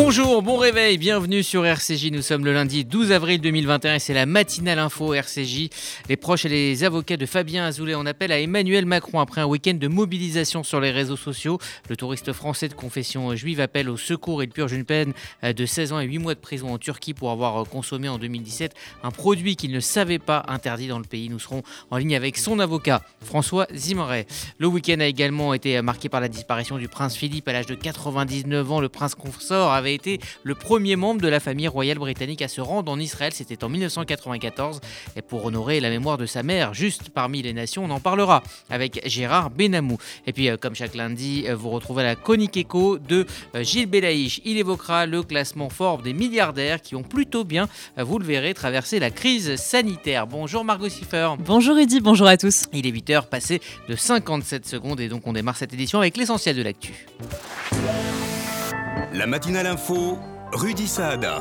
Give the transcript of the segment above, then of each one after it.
Bonjour, bon réveil, bienvenue sur RCJ. Nous sommes le lundi 12 avril 2021 et c'est la matinale info RCJ. Les proches et les avocats de Fabien Azoulay en appellent à Emmanuel Macron après un week-end de mobilisation sur les réseaux sociaux. Le touriste français de confession juive appelle au secours et purge une peine de 16 ans et 8 mois de prison en Turquie pour avoir consommé en 2017 un produit qu'il ne savait pas interdit dans le pays. Nous serons en ligne avec son avocat, François Zimeret. Le week-end a également été marqué par la disparition du prince Philippe à l'âge de 99 ans. Le prince consort avait été le premier membre de la famille royale britannique à se rendre en Israël. C'était en 1994. Et pour honorer la mémoire de sa mère, juste parmi les nations, on en parlera avec Gérard Benamou. Et puis, euh, comme chaque lundi, euh, vous retrouvez la conique écho de euh, Gilles Belaïch. Il évoquera le classement Forbes des milliardaires qui ont plutôt bien, vous le verrez, traversé la crise sanitaire. Bonjour Margot Siffer. Bonjour Eddy, bonjour à tous. Il est 8h passé de 57 secondes et donc on démarre cette édition avec l'essentiel de l'actu. La matinale info, Rudy Saada.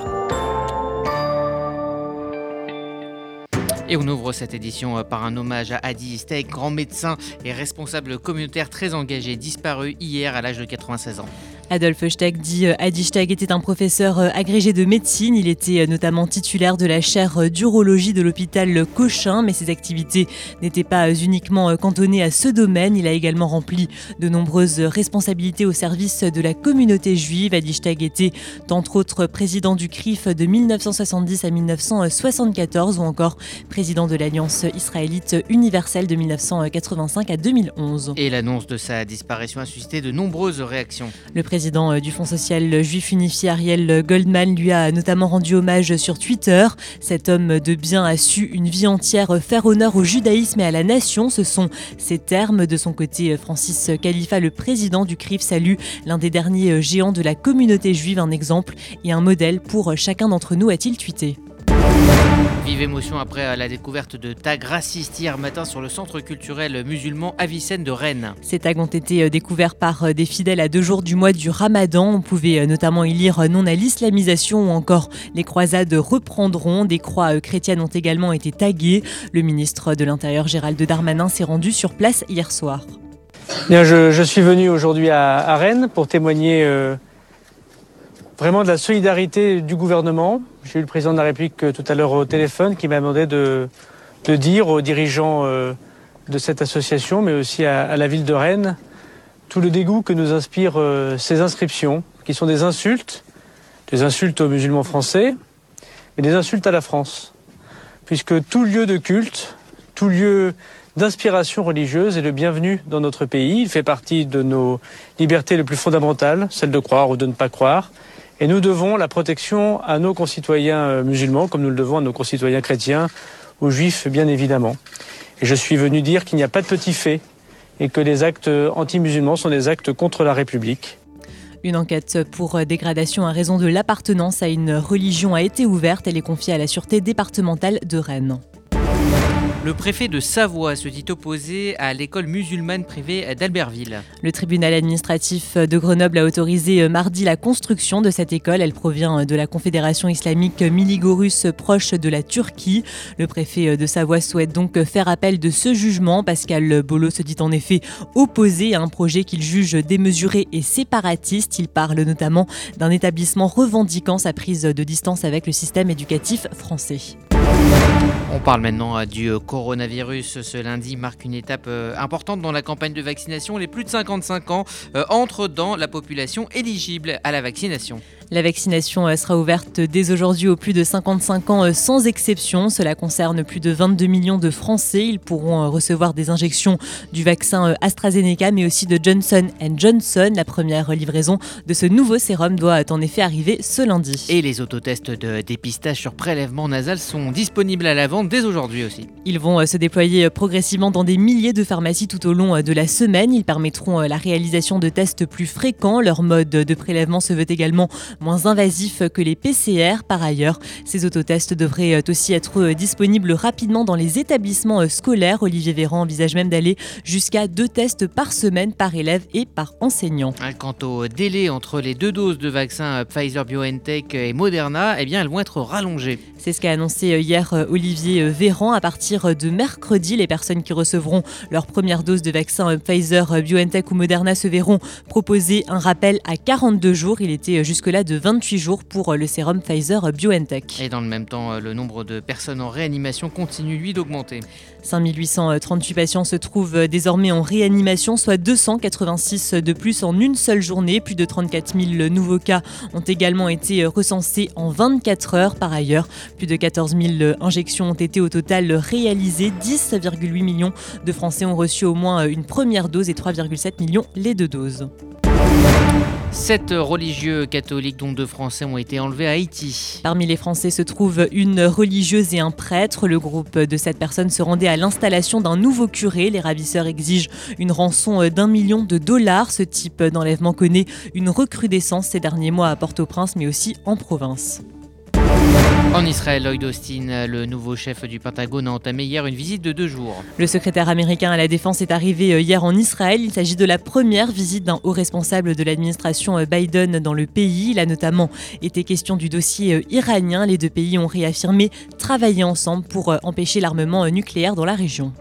Et on ouvre cette édition euh, par un hommage à Adi Steak, grand médecin et responsable communautaire très engagé, disparu hier à l'âge de 96 ans. Adolphe Steg dit euh, Adi Steg était un professeur euh, agrégé de médecine. Il était euh, notamment titulaire de la chaire d'urologie de l'hôpital Cochin, mais ses activités n'étaient pas uniquement cantonnées à ce domaine. Il a également rempli de nombreuses responsabilités au service de la communauté juive. Adi Steg était entre autres président du CRIF de 1970 à 1974 ou encore président de l'Alliance israélite universelle de 1985 à 2011. Et l'annonce de sa disparition a suscité de nombreuses réactions. Le président euh, du Fonds social juif unifié Ariel Goldman lui a notamment rendu hommage sur Twitter. Cet homme de bien a su une vie entière faire honneur au judaïsme et à la nation. Ce sont ces termes. De son côté, Francis Khalifa, le président du CRIF, salue l'un des derniers géants de la communauté juive, un exemple et un modèle pour chacun d'entre nous, a-t-il tweeté. Vive émotion après la découverte de tags racistes hier matin sur le centre culturel musulman Avicenne de Rennes. Ces tags ont été euh, découverts par euh, des fidèles à deux jours du mois du ramadan. On pouvait euh, notamment y lire non à l'islamisation ou encore les croisades reprendront. Des croix chrétiennes ont également été taguées. Le ministre de l'Intérieur Gérald Darmanin s'est rendu sur place hier soir. Bien, je, suis venu aujourd'hui à, Rennes pour témoigner vraiment de la solidarité du gouvernement. J'ai eu le président de la République euh, tout à l'heure au téléphone qui m'a demandé de, dire aux dirigeants euh, de cette association, mais aussi à, la ville de Rennes, tout le dégoût que nous inspirent euh, ces inscriptions, qui sont des insultes, des insultes aux musulmans français, mais des insultes à la France. Puisque tout lieu de culte, tout lieu d'inspiration religieuse est le bienvenu dans notre pays. Il fait partie de nos libertés les plus fondamentales, celle de croire ou de ne pas croire. Et nous devons la protection à nos concitoyens euh, musulmans, comme nous le devons à nos concitoyens chrétiens, aux juifs bien évidemment. Et je suis venu dire qu'il n'y a pas de petits faits et que les actes anti-musulmans sont des actes contre la République. Une enquête pour dégradation à raison de l'appartenance à une religion a été ouverte. Elle est confiée à la Sûreté départementale de Rennes. Le préfet de Savoie se dit opposé à l'école musulmane privée d'Albertville. Le tribunal administratif de Grenoble a autorisé mardi la construction de cette école. Elle provient de la Confédération islamique Miligorus proche de la Turquie. Le préfet de Savoie souhaite donc faire appel de ce jugement. Pascal Bolo se dit en effet opposé à un projet qu'il juge démesuré et séparatiste. Il parle notamment d'un établissement revendiquant sa prise de distance avec le système éducatif français. On parle maintenant euh, du euh, coronavirus. Ce lundi marque une étape euh, importante dans la campagne de vaccination. Les plus de 55 ans entrent dans la population éligible à la vaccination. La vaccination sera ouverte dès aujourd'hui aux plus de 55 ans sans exception. Cela concerne plus de 22 millions de Français. Ils pourront recevoir des injections du vaccin AstraZeneca mais aussi de Johnson Johnson. La première livraison de ce nouveau sérum doit en effet arriver ce lundi. Et les autotests de dépistage sur prélèvement nasal sont disponibles à la vente dès aujourd'hui aussi. Ils vont se déployer progressivement dans des milliers de pharmacies tout au long de la semaine. Ils permettront la réalisation de tests plus fréquents. Leur mode de prélèvement se veut également moins invasif que les PCR. Par ailleurs, ces autotests devraient aussi être disponibles rapidement dans les établissements scolaires. Olivier Véran envisage même d'aller jusqu'à deux tests par semaine par élève et par enseignant. Ah, quant au délai entre les deux doses de vaccin Pfizer BioNTech et Moderna, eh bien, elles vont être rallongées. C'est ce qu'a annoncé hier Olivier Olivier Véran. À partir de mercredi, les personnes qui recevront leur première dose de vaccin Pfizer, BioNTech ou Moderna se verront proposer un rappel à 42 jours. Il était jusque-là de 28 jours pour le sérum Pfizer BioNTech. Et dans le même temps, le nombre de personnes en réanimation continue, lui, d'augmenter. 5838 patients se trouvent désormais en réanimation, soit 286 de plus en une seule journée. Plus de 34 000 nouveaux cas ont également été recensés en 24 heures. Par ailleurs, plus de 14 000 injections ont été au total réalisées. 10,8 millions de Français ont reçu au moins une première dose et 3,7 millions les deux doses. Sept religieux catholiques, dont deux Français, ont été enlevés à Haïti. Parmi les Français se trouvent une religieuse et un prêtre. Le groupe de cette personne se rendait à l'installation d'un nouveau curé. Les ravisseurs exigent une rançon d'un million de dollars. Ce type d'enlèvement connaît une recrudescence ces derniers mois à Port-au-Prince, mais aussi en province. En Israël, Lloyd Austin, le nouveau chef du Pentagone, a entamé hier une visite de deux jours. Le secrétaire américain à la Défense est arrivé hier en Israël. Il s'agit de la première visite d'un haut responsable de l'administration Biden dans le pays. Il a notamment été question du dossier iranien. Les deux pays ont réaffirmé travailler ensemble pour empêcher l'armement nucléaire dans la région.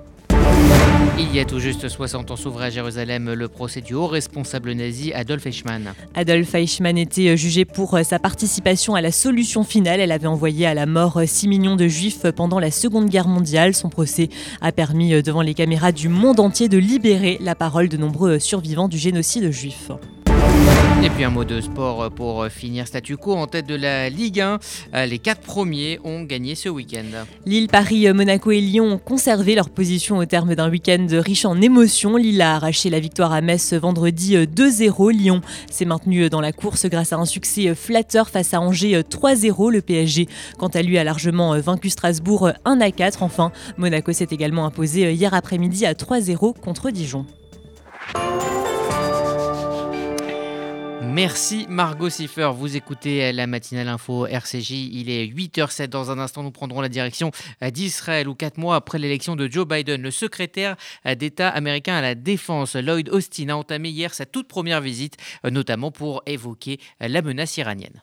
Il y a tout juste 60 ans s'ouvrait à Jérusalem le procès du haut responsable nazi Adolf Eichmann. Adolf Eichmann était jugé pour sa participation à la solution finale. Elle avait envoyé à la mort 6 millions de juifs pendant la Seconde Guerre mondiale. Son procès a permis devant les caméras du monde entier de libérer la parole de nombreux survivants du génocide juif. Et puis un mot de sport pour finir statu quo en tête de la Ligue 1. Les quatre premiers ont gagné ce week-end. Lille, Paris, Monaco et Lyon ont conservé leur position au terme d'un week-end riche en émotions. Lille a arraché la victoire à Metz vendredi 2-0. Lyon s'est maintenu dans la course grâce à un succès flatteur face à Angers 3-0. Le PSG, quant à lui, a largement vaincu Strasbourg 1-4. Enfin, Monaco s'est également imposé hier après-midi à 3-0 contre Dijon. Merci Margot Siffer. Vous écoutez la matinale info RCJ. Il est 8h07. Dans un instant, nous prendrons la direction d'Israël où quatre mois après l'élection de Joe Biden, le secrétaire d'État américain à la Défense, Lloyd Austin, a entamé hier sa toute première visite, notamment pour évoquer la menace iranienne.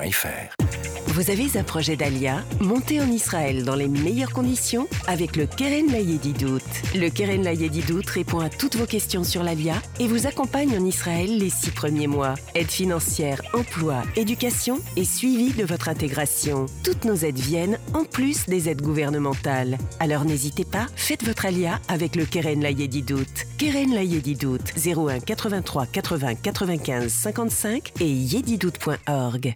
Vous avez un projet d'Alia? Montez en Israël dans les meilleures conditions avec le Keren Layedidout. Le Keren Layedidout répond à toutes vos questions sur l'Alia et vous accompagne en Israël les six premiers mois. Aide financière, emploi, éducation et suivi de votre intégration. Toutes nos aides viennent en plus des aides gouvernementales. Alors n'hésitez pas, faites votre Alia avec le Keren Layedidout. Keren Layedidout 01 83 80 95 55 et yedidout.org.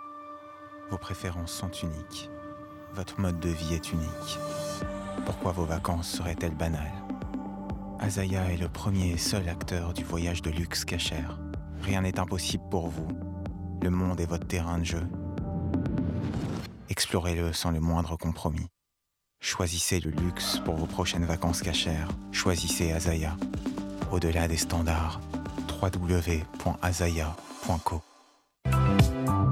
Vos préférences sont uniques. Votre mode de vie est unique. Pourquoi vos vacances seraient-elles banales? Azaya est le premier et seul acteur du voyage de luxe cachère. Rien n'est impossible pour vous. Le monde est votre terrain de jeu. Explorez-le sans le moindre compromis. Choisissez le luxe pour vos prochaines vacances cachères. Choisissez Azaya. Au-delà des standards, www.azaya.co.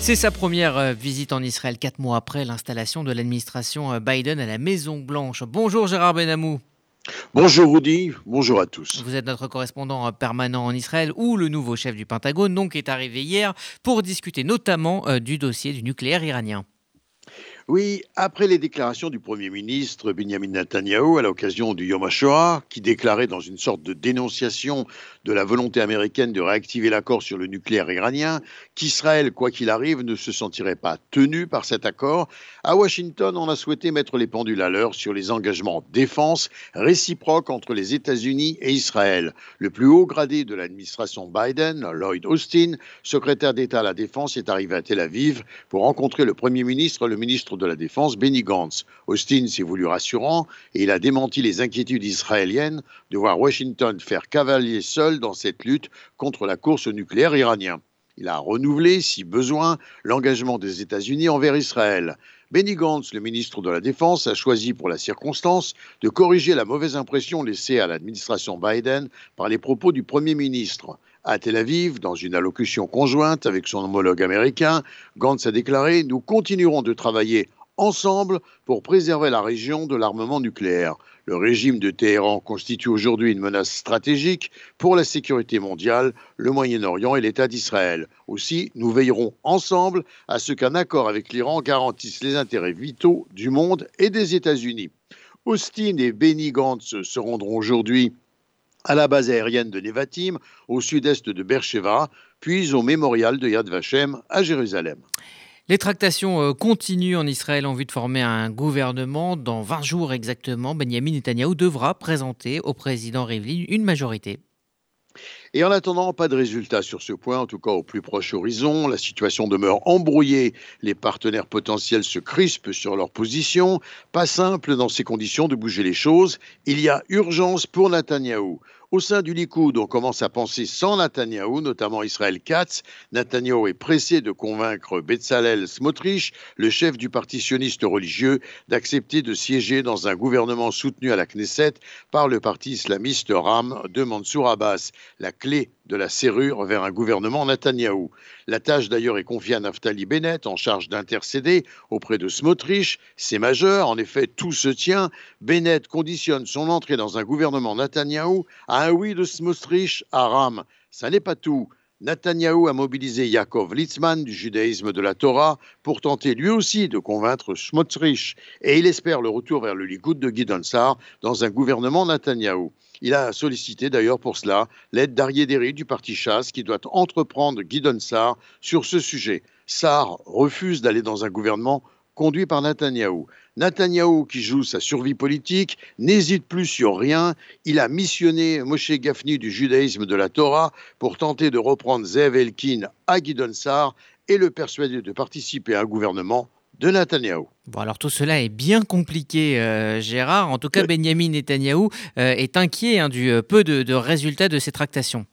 C'est sa première euh, visite en Israël, quatre mois après l'installation de l'administration euh, Biden à la Maison Blanche. Bonjour Gérard Benamou. Bonjour Rudy, bonjour à tous. Vous êtes notre correspondant euh, permanent en Israël où le nouveau chef du Pentagone donc est arrivé hier pour discuter notamment du dossier du nucléaire iranien. Oui, après les déclarations du Premier ministre Benjamin Netanyahu à l'occasion du Yom HaShoah, qui déclarait dans une sorte de dénonciation de la volonté américaine de réactiver l'accord sur le nucléaire iranien, qu'Israël, quoi qu'il arrive, ne se sentirait pas tenu par cet accord, à Washington, on a souhaité mettre les pendules à l'heure sur les engagements défense réciproques entre les États-Unis et Israël. Le plus haut gradé de l'administration Biden, Lloyd Austin, secrétaire d'État à la Défense, est arrivé à Tel Aviv pour rencontrer le Premier ministre, le ministre de la Défense, Benny Gantz. Austin s'est voulu rassurant et il a démenti les inquiétudes israéliennes de voir Washington faire cavalier seul dans cette lutte contre la course nucléaire iranien. Il a renouvelé, si besoin, l'engagement des États-Unis envers Israël. Benny Gantz, le ministre de la Défense, a choisi pour la circonstance de corriger la mauvaise impression laissée à l'administration Biden par les propos du Premier ministre. À Tel Aviv, dans une allocution conjointe avec son homologue américain, Gantz a déclaré Nous continuerons de travailler ensemble pour préserver la région de l'armement nucléaire. Le régime de Téhéran constitue aujourd'hui une menace stratégique pour la sécurité mondiale, le Moyen-Orient et l'État d'Israël. Aussi, nous veillerons ensemble à ce qu'un accord avec l'Iran garantisse les intérêts vitaux du monde et des États-Unis. Austin et Benny Gantz se rendront aujourd'hui à la base aérienne de Nevatim, au sud-est de Beersheba, puis au mémorial de Yad Vashem à Jérusalem. Les tractations euh, continuent en Israël en vue de former un gouvernement. Dans 20 jours exactement, Benjamin Netanyahu devra présenter au président Rivlin une majorité. Et en attendant, pas de résultat sur ce point, en tout cas au plus proche horizon. La situation demeure embrouillée. Les partenaires potentiels se crispent sur leur position. Pas simple dans ces conditions de bouger les choses. Il y a urgence pour Netanyahou. Au sein du Likoud, on commence à penser sans Netanyahou, notamment Israël Katz. Netanyahou est pressé de convaincre Betzalel Smotrich, le chef du parti sioniste religieux, d'accepter de siéger dans un gouvernement soutenu à la Knesset par le parti islamiste Ram de Mansour Abbas, la clé de la serrure vers un gouvernement Netanyahou. La tâche d'ailleurs est confiée à Naftali Bennett en charge d'intercéder auprès de Smotrich. C'est majeur, en effet, tout se tient. Bennett conditionne son entrée dans un gouvernement Netanyahou à un oui de Smotrich à Ram. Ça n'est pas tout. Netanyahou a mobilisé Yaakov Litzman du judaïsme de la Torah pour tenter lui aussi de convaincre Smotrich et il espère le retour vers le Likoud de Gidon Sar dans un gouvernement Netanyahou. Il a sollicité d'ailleurs pour cela l'aide d'Arié Derry du parti Chasse qui doit entreprendre Gidon Sar sur ce sujet. Sar refuse d'aller dans un gouvernement conduit par Netanyahou. Netanyahou, qui joue sa survie politique, n'hésite plus sur rien. Il a missionné Moshe Gafni du judaïsme de la Torah pour tenter de reprendre Zev Elkin à Gidon Sar et le persuader de participer à un gouvernement de Netanyahou. Bon, alors tout cela est bien compliqué, euh, Gérard. En tout cas, Benjamin Netanyahou euh, est inquiet hein, du euh, peu de, résultats de ces tractations.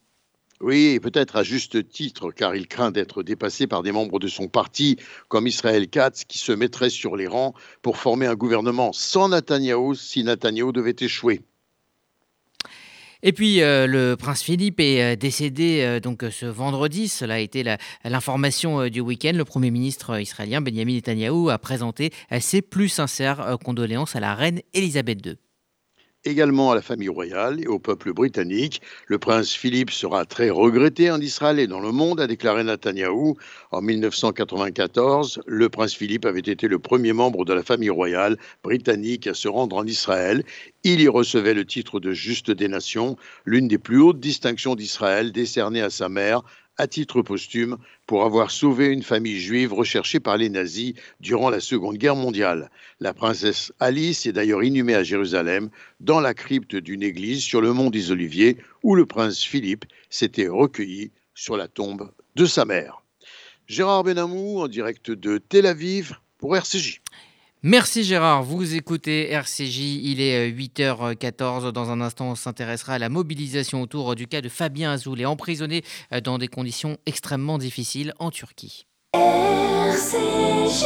Oui, peut-être à juste titre, car il craint d'être dépassé par des membres de son parti, comme Israël Katz, qui se mettrait sur les rangs pour former un gouvernement sans Netanyahou si Netanyahou devait échouer. Et puis euh, le prince Philippe est euh, décédé euh, donc ce vendredi. Cela a été l'information du week-end. Le premier ministre israélien Benjamin Netanyahu a présenté ses plus sincères condoléances à la reine Elisabeth II également à la famille royale et au peuple britannique. Le prince Philippe sera très regretté en Israël et dans le monde, a déclaré Netanyahou. En 1994, le prince Philippe avait été le premier membre de la famille royale britannique à se rendre en Israël. Il y recevait le titre de Juste des Nations, l'une des plus hautes distinctions d'Israël décernée à sa mère, à titre posthume pour avoir sauvé une famille juive recherchée par les nazis durant la Seconde Guerre mondiale. La princesse Alice est d'ailleurs inhumée à Jérusalem dans la crypte d'une église sur le mont des Oliviers où le prince Philippe s'était recueilli sur la tombe de sa mère. Gérard Benamou en direct de Tel Aviv pour RCJ. Merci Gérard, vous écoutez RCJ, il est 8h14. Dans un instant, on s'intéressera à la mobilisation autour du cas de Fabien Azoulay, emprisonné dans des conditions extrêmement difficiles en Turquie. RCJ.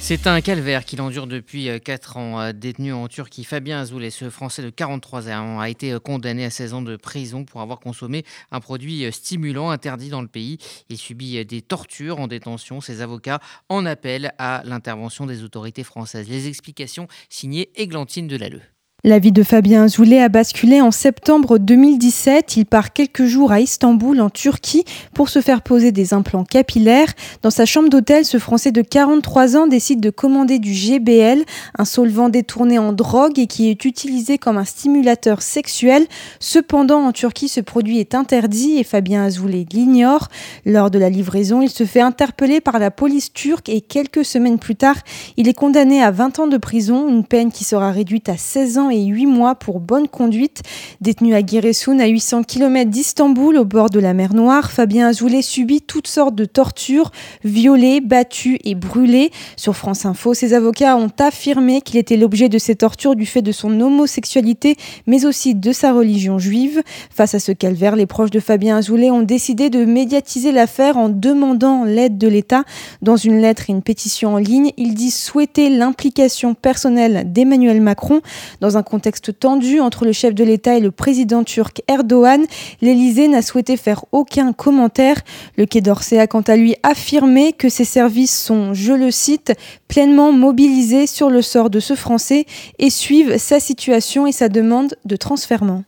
C'est un calvaire qu'il endure depuis 4 ans. Détenu en Turquie, Fabien Azoulay, ce Français de 43 ans, a été condamné à 16 ans de prison pour avoir consommé un produit stimulant interdit dans le pays. Il subit des tortures en détention. Ses avocats en appellent à l'intervention des autorités françaises. Les explications signées Églantine Delalleux. La vie de Fabien Azoulay a basculé en septembre 2017. Il part quelques jours à Istanbul, en Turquie, pour se faire poser des implants capillaires. Dans sa chambre d'hôtel, ce Français de 43 ans décide de commander du GBL, un solvant détourné en drogue et qui est utilisé comme un stimulateur sexuel. Cependant, en Turquie, ce produit est interdit et Fabien Azoulay l'ignore. Lors de la livraison, il se fait interpeller par la police turque et quelques semaines plus tard, il est condamné à 20 ans de prison, une peine qui sera réduite à 16 ans et 8 mois pour bonne conduite. Détenu à Giresun, à 800 km d'Istanbul, au bord de la mer Noire, Fabien Azoulay subit toutes sortes de tortures, violé, battu et brûlé. Sur France Info, ses avocats ont affirmé qu'il était l'objet de ces tortures du fait de son homosexualité, mais aussi de sa religion juive. Face à ce calvaire, les proches de Fabien Azoulay ont décidé de médiatiser l'affaire en demandant l'aide de l'État. Dans une lettre et une pétition en ligne, ils disent souhaiter l'implication personnelle d'Emmanuel Macron dans un contexte tendu entre le chef de l'État et le président turc Erdogan, l'Élysée n'a souhaité faire aucun commentaire. Le Quai d'Orsay a quant à lui affirmé que ses services sont, je le cite, pleinement mobilisés sur le sort de ce Français et suivent sa situation et sa demande de transfèrement.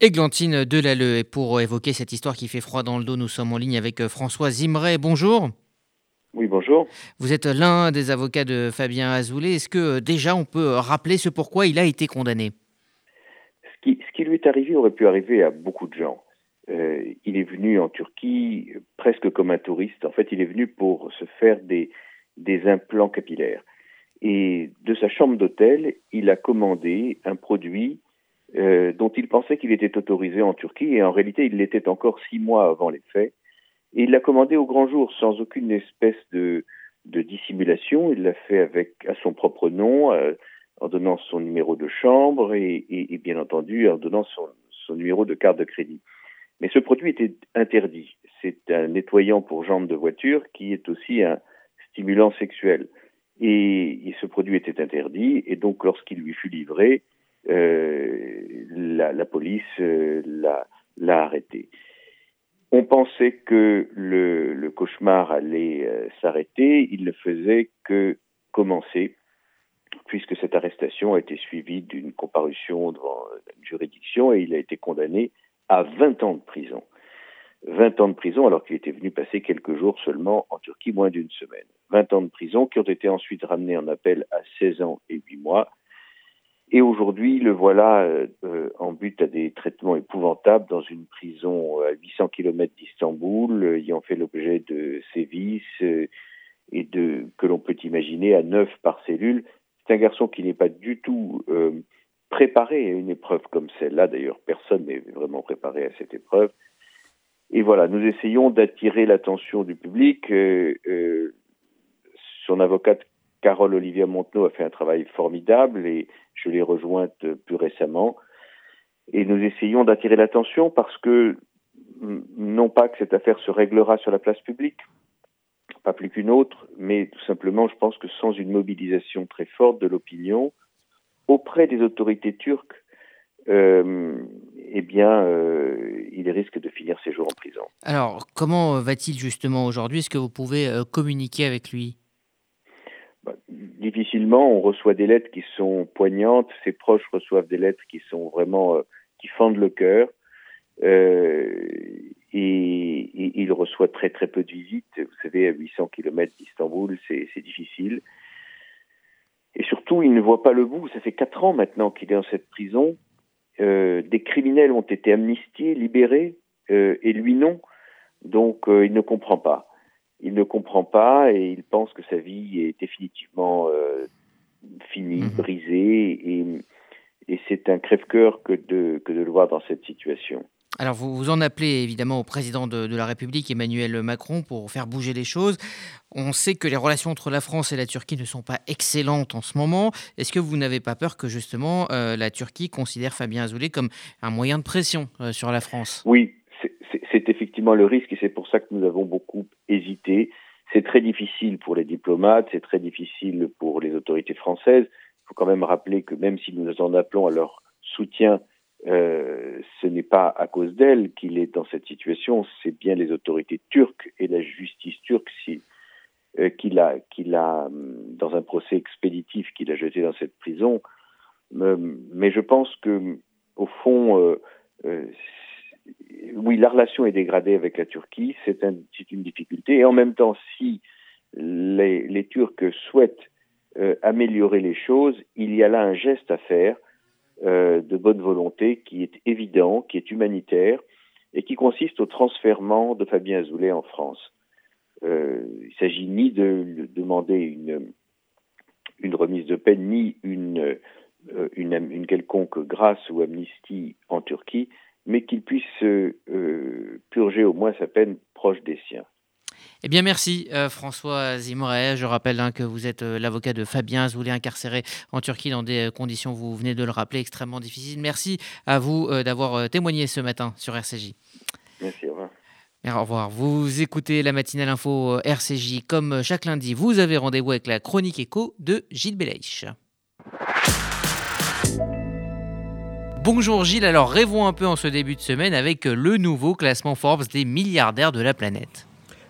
Églantine Delalleux, et pour évoquer cette histoire qui fait froid dans le dos, nous sommes en ligne avec François Zimray. Bonjour. Oui, bonjour. Vous êtes l'un des avocats de Fabien Azoulay. Est-ce que déjà on peut rappeler ce pourquoi il a été condamné? Ce qui, ce qui, lui est arrivé aurait pu arriver à beaucoup de gens. Euh, il est venu en Turquie presque comme un touriste. En fait, il est venu pour se faire des, des implants capillaires. Et de sa chambre d'hôtel, il a commandé un produit euh, dont il pensait qu'il était autorisé en Turquie. Et en réalité, il l'était encore six mois avant les faits. Et il l'a commandé au grand jour, sans aucune espèce de, dissimulation. Il l'a fait avec à son propre nom, euh, en donnant son numéro de chambre et, et, et bien entendu en donnant son, son, numéro de carte de crédit. Mais ce produit était interdit. C'est un nettoyant pour jambes de voiture qui est aussi un stimulant sexuel. Et, ce produit était interdit. Et donc, lorsqu'il lui fut livré, euh, la, la, police euh, l'a arrêté. On pensait que le, cauchemar allait euh, s'arrêter, il ne faisait que commencer, puisque cette arrestation a été suivie d'une comparution devant une juridiction et il a été condamné à 20 ans de prison. 20 ans de prison alors qu'il était venu passer quelques jours seulement en Turquie, moins d'une semaine. 20 ans de prison qui ont été ensuite ramenés en appel à 16 ans et 8 mois. Et aujourd'hui, le voilà euh, en but à des traitements épouvantables dans une prison à 800 km d'Istanbul, ayant fait l'objet de sévices euh, et de que l'on peut imaginez, à 9 par cellule. C'est un garçon qui n'est pas du tout euh, préparé à une épreuve comme celle-là. D'ailleurs, personne n'est vraiment préparé à cette épreuve. Et voilà, nous essayons d'attirer l'attention du public. Euh, euh, son avocate Carole Olivia Montenot a fait un travail formidable et je l'ai rejointe plus récemment. Et nous essayons d'attirer l'attention parce que non pas que cette affaire se réglera sur la place publique, pas plus qu'une autre, mais tout simplement, je pense que sans une mobilisation très forte de l'opinion auprès des autorités turques, euh, eh bien, euh, il risque de finir ses jours en prison. Alors, comment va-t-il justement aujourd'hui? Est-ce que vous pouvez euh, communiquer avec lui? Difficilement, on reçoit des lettres qui sont poignantes, ses proches reçoivent des lettres qui sont vraiment, qui fendent le cœur. Euh, et, il reçoit très très peu de visites. Vous savez, à 800 km d'Istanbul, c'est difficile. Et surtout, il ne voit pas le bout. Ça fait quatre ans maintenant qu'il est dans cette prison. Euh, des criminels ont été amnistiés, libérés, euh, et lui non. Donc, il ne comprend pas. Il ne comprend pas et il pense que sa vie est définitivement finie, mhm. brisée, et, et c'est un crève-cœur que de, que de le voir dans cette situation. Alors vous vous en appelez évidemment au président de, la République, Emmanuel Macron, pour faire bouger les choses. On sait que les relations entre la France et la Turquie ne sont pas excellentes en ce moment. Est-ce que vous n'avez pas peur que justement euh, la Turquie considère Fabien Azoulay comme un moyen de pression euh, sur la France? Oui, le risque et c'est pour ça que nous avons beaucoup hésité. C'est très difficile pour les diplomates, c'est très difficile pour les autorités françaises. Il faut quand même rappeler que même si nous en appelons à leur soutien euh, ce n'est pas à cause d'elle qu'il est dans cette situation, c'est bien les autorités turques et la justice turque si, euh, qu'il a, qu'il a, hum, dans un procès expéditif qu'il a jeté dans cette prison. mais je pense que, au fond, euh, oui, la relation est dégradée avec la Turquie, c'est un, une difficulté. Et en même temps, si les, Turcs souhaitent améliorer les choses, il y a là un geste à faire euh, de bonne volonté qui est évident, qui est humanitaire et qui consiste au transfèrement de Fabien Azoulay en France. Euh, il s'agit ni de demander une, remise de peine, ni euh, une, une, quelconque grâce ou amnistie en Turquie, mais qu'il puisse euh, purger au moins sa peine proche des siens. Eh bien, merci euh, François Zimoret. Je rappelle hein, que vous êtes euh, l'avocat de Fabien Azoulay, incarcéré en Turquie dans des euh, conditions, vous venez de le rappeler, extrêmement difficiles. Merci à vous d'avoir témoigné ce matin sur RCJ. Merci, au revoir. au revoir. Vous écoutez la matinale info RCJ. Comme chaque lundi, vous avez rendez-vous avec la chronique écho de Gilles Belaïch. Bonjour Gilles, alors rêvons un peu en ce début de semaine avec le nouveau classement Forbes des milliardaires de la planète.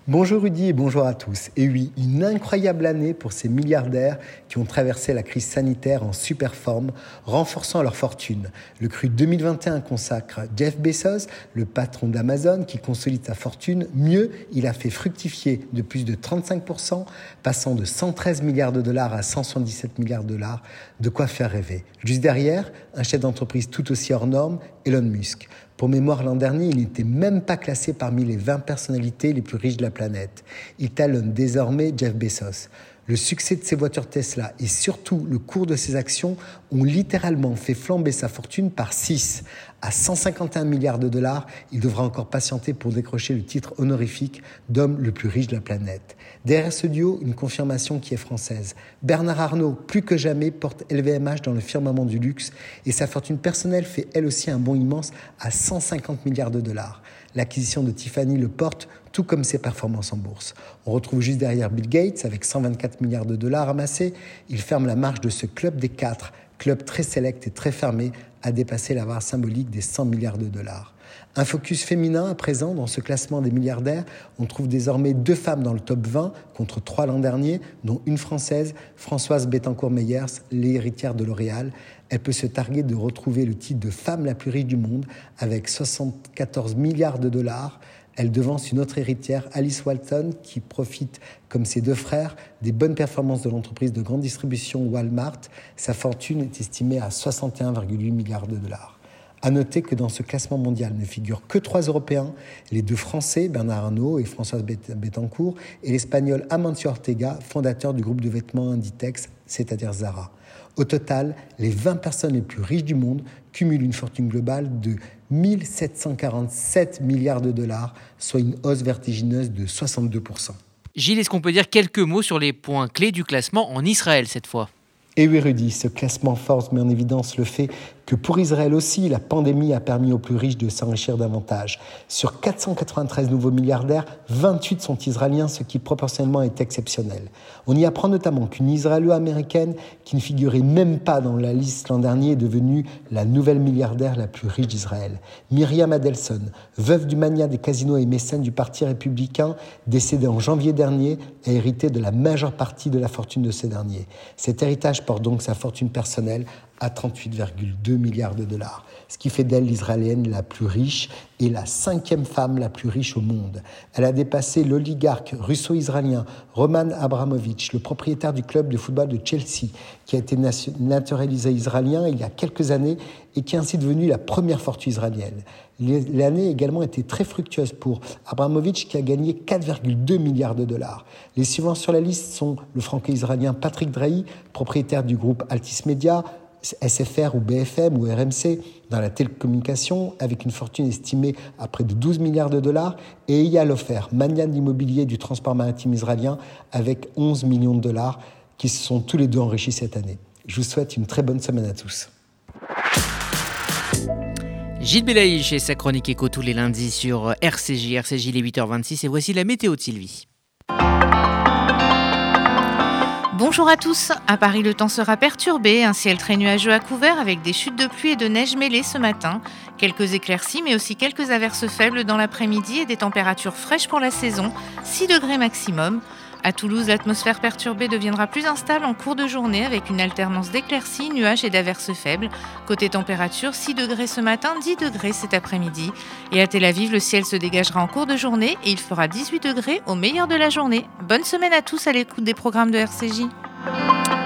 Bonjour Rudy et bonjour à tous. Et oui, une incroyable année pour ces milliardaires qui ont traversé la crise sanitaire en super forme, renforçant leur fortune. Le cru 2021 consacre Jeff Bezos, le patron d'Amazon, qui consolide sa fortune. Mieux, il a fait fructifier de plus de 35%, passant de 113 milliards de dollars à 177 milliards de dollars. De quoi faire rêver. Juste derrière, un chef d'entreprise tout aussi hors norme, Elon Musk. Pour mémoire, l'an dernier, il n'était même pas classé parmi les 20 personnalités les plus riches de la planète. Il talonne désormais Jeff Bezos. Le succès de ses voitures Tesla et surtout le cours de ses actions ont littéralement fait flamber sa fortune par 6. À 151 milliards de dollars, il devra encore patienter pour décrocher le titre honorifique d'homme le plus riche de la planète. Derrière ce duo, une confirmation qui est française. Bernard Arnault, plus que jamais, porte LVMH dans le firmament du luxe et sa fortune personnelle fait elle aussi un bond immense à 150 milliards de dollars. L'acquisition de Tiffany le porte, tout comme ses performances en bourse. On retrouve juste derrière Bill Gates avec 124 milliards de dollars amassés. Il ferme la marche de ce club des quatre, club très sélect et très fermé, à dépasser la barre symbolique des 100 milliards de dollars. Un focus féminin à présent dans ce classement des milliardaires. On trouve désormais deux femmes dans le top 20 contre trois l'an dernier, dont une française, Françoise Bettencourt-Meyers, l'héritière de L'Oréal. Elle peut se targuer de retrouver le titre de femme la plus riche du monde avec 74 milliards de dollars. Elle devance une autre héritière, Alice Walton, qui profite, comme ses deux frères, des bonnes performances de l'entreprise de grande distribution Walmart. Sa fortune est estimée à 61,8 milliards de dollars. À noter que dans ce classement mondial ne figurent que trois Européens, les deux Français, Bernard Arnault et Françoise Bettencourt, et l'Espagnol Amancio Ortega, fondateur du groupe de vêtements Inditex, c'est-à-dire Zara. Au total, les 20 personnes les plus riches du monde cumulent une fortune globale de 1747 milliards de dollars, soit une hausse vertigineuse de 62%. Gilles, est-ce qu'on peut dire quelques mots sur les points clés du classement en Israël cette fois? Et oui, Rudy, ce classement force met en évidence le fait que pour Israël aussi, la pandémie a permis aux plus riches de s'enrichir davantage. Sur 493 nouveaux milliardaires, 28 sont israéliens, ce qui proportionnellement est exceptionnel. On y apprend notamment qu'une Israélo-américaine qui ne figurait même pas dans la liste l'an dernier est devenue la nouvelle milliardaire la plus riche d'Israël. Myriam Adelson, veuve du mania des casinos et mécène du Parti républicain, décédée en janvier dernier, a hérité de la majeure partie de la fortune de ces derniers. Cet héritage porte donc sa fortune personnelle à 38,2 milliards de dollars, ce qui fait d'elle l'Israélienne la plus riche et la cinquième femme la plus riche au monde. Elle a dépassé l'oligarque russo-israélien Roman Abramovich, le propriétaire du club de football de Chelsea, qui a été naturalisé israélien il y a quelques années et qui est ainsi devenu la première fortune israélienne. L'année a également été très fructueuse pour Abramovich qui a gagné 4,2 milliards de dollars. Les suivants sur la liste sont le franco-israélien Patrick Drahi, propriétaire du groupe Altis Media, SFR ou BFM ou RMC dans la télécommunication avec une fortune estimée à près de 12 milliards de dollars et Eyal Ofer, mania d'immobilier du transport maritime israélien avec 11 millions de dollars qui se sont tous les deux enrichis cette année. Je vous souhaite une très bonne semaine à tous. Gilles Belaïch et sa chronique écho tous les lundis sur RCJ, RCJ les 8h26 et voici la météo de Sylvie. Bonjour à tous. À Paris, le temps sera perturbé, un ciel très nuageux à couvert avec des chutes de pluie et de neige mêlées ce matin. Quelques éclaircies, mais aussi quelques averses faibles dans l'après-midi et des températures fraîches pour la saison, 6 degrés maximum. À Toulouse, l'atmosphère perturbée deviendra plus instable en cours de journée avec une alternance d'éclaircies, nuages et d'averses faibles. Côté température, 6 degrés ce matin, 10 degrés cet après-midi. Et à Tel Aviv, le ciel se dégagera en cours de journée et il fera 18 degrés au meilleur de la journée. Bonne semaine à tous à l'écoute des programmes de RCJ.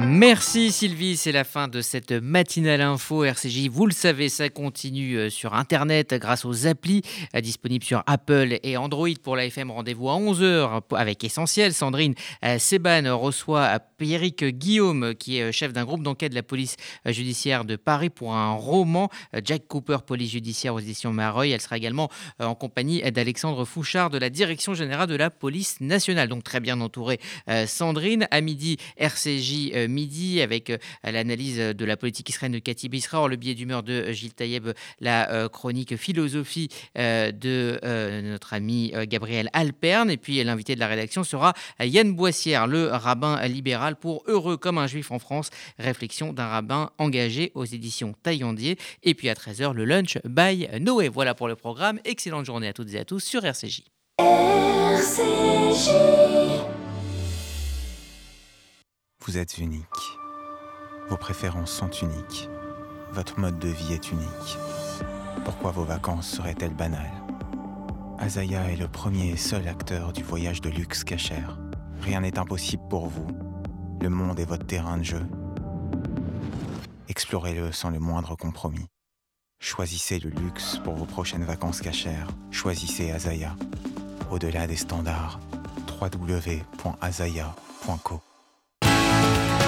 Merci Sylvie, c'est la fin de cette matinale info RCJ. Vous le savez, ça continue euh, sur Internet grâce aux applis euh, disponibles sur Apple et Android pour la FM. Rendez-vous à 11h avec Essentiel. Sandrine euh, Seban reçoit Pierrick Guillaume, qui est chef d'un groupe d'enquête de la police judiciaire de Paris pour un roman Jack Cooper, police judiciaire aux éditions Mareuil. Elle sera également en compagnie d'Alexandre Fouchard de la Direction générale de la police nationale. Donc très bien entourée Sandrine. À midi, RCJ midi avec euh, l'analyse de la politique israélienne de Cathy Bisra, le biais d'humeur de euh, Gilles Taïeb, la euh, chronique philosophie de notre ami Gabriel Alperne. Et puis l'invité de la rédaction sera Yann Boissière, le rabbin libéral pour Heureux comme un juif en France, réflexion d'un rabbin engagé aux éditions Taillandier. Et puis à 13h, le lunch by Noé. Voilà pour le programme. Excellente journée à toutes et à tous sur RCJ. RCJ. Vous êtes unique. Vos préférences sont uniques. Votre mode de vie est unique. Pourquoi vos vacances seraient-elles banales? Azaya est le premier et seul acteur du voyage de luxe cachère. Rien n'est impossible pour vous. Le monde est votre terrain de jeu. Explorez-le sans le moindre compromis. Choisissez le luxe pour vos prochaines vacances cachères. Choisissez Azaya. Au-delà des standards, www.azaya.co.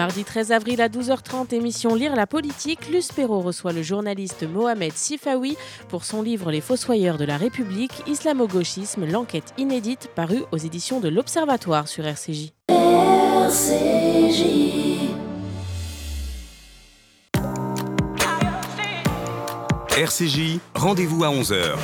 Mardi 13 avril à 12h30, émission Lire la politique, Luce Perrault reçoit le journaliste Mohamed Sifawi pour son livre Les Fossoyeurs de la République, Islamo-gauchisme, l'enquête inédite parue aux éditions de l'Observatoire sur RCJ. RCJ. RCJ, rendez-vous à 11h.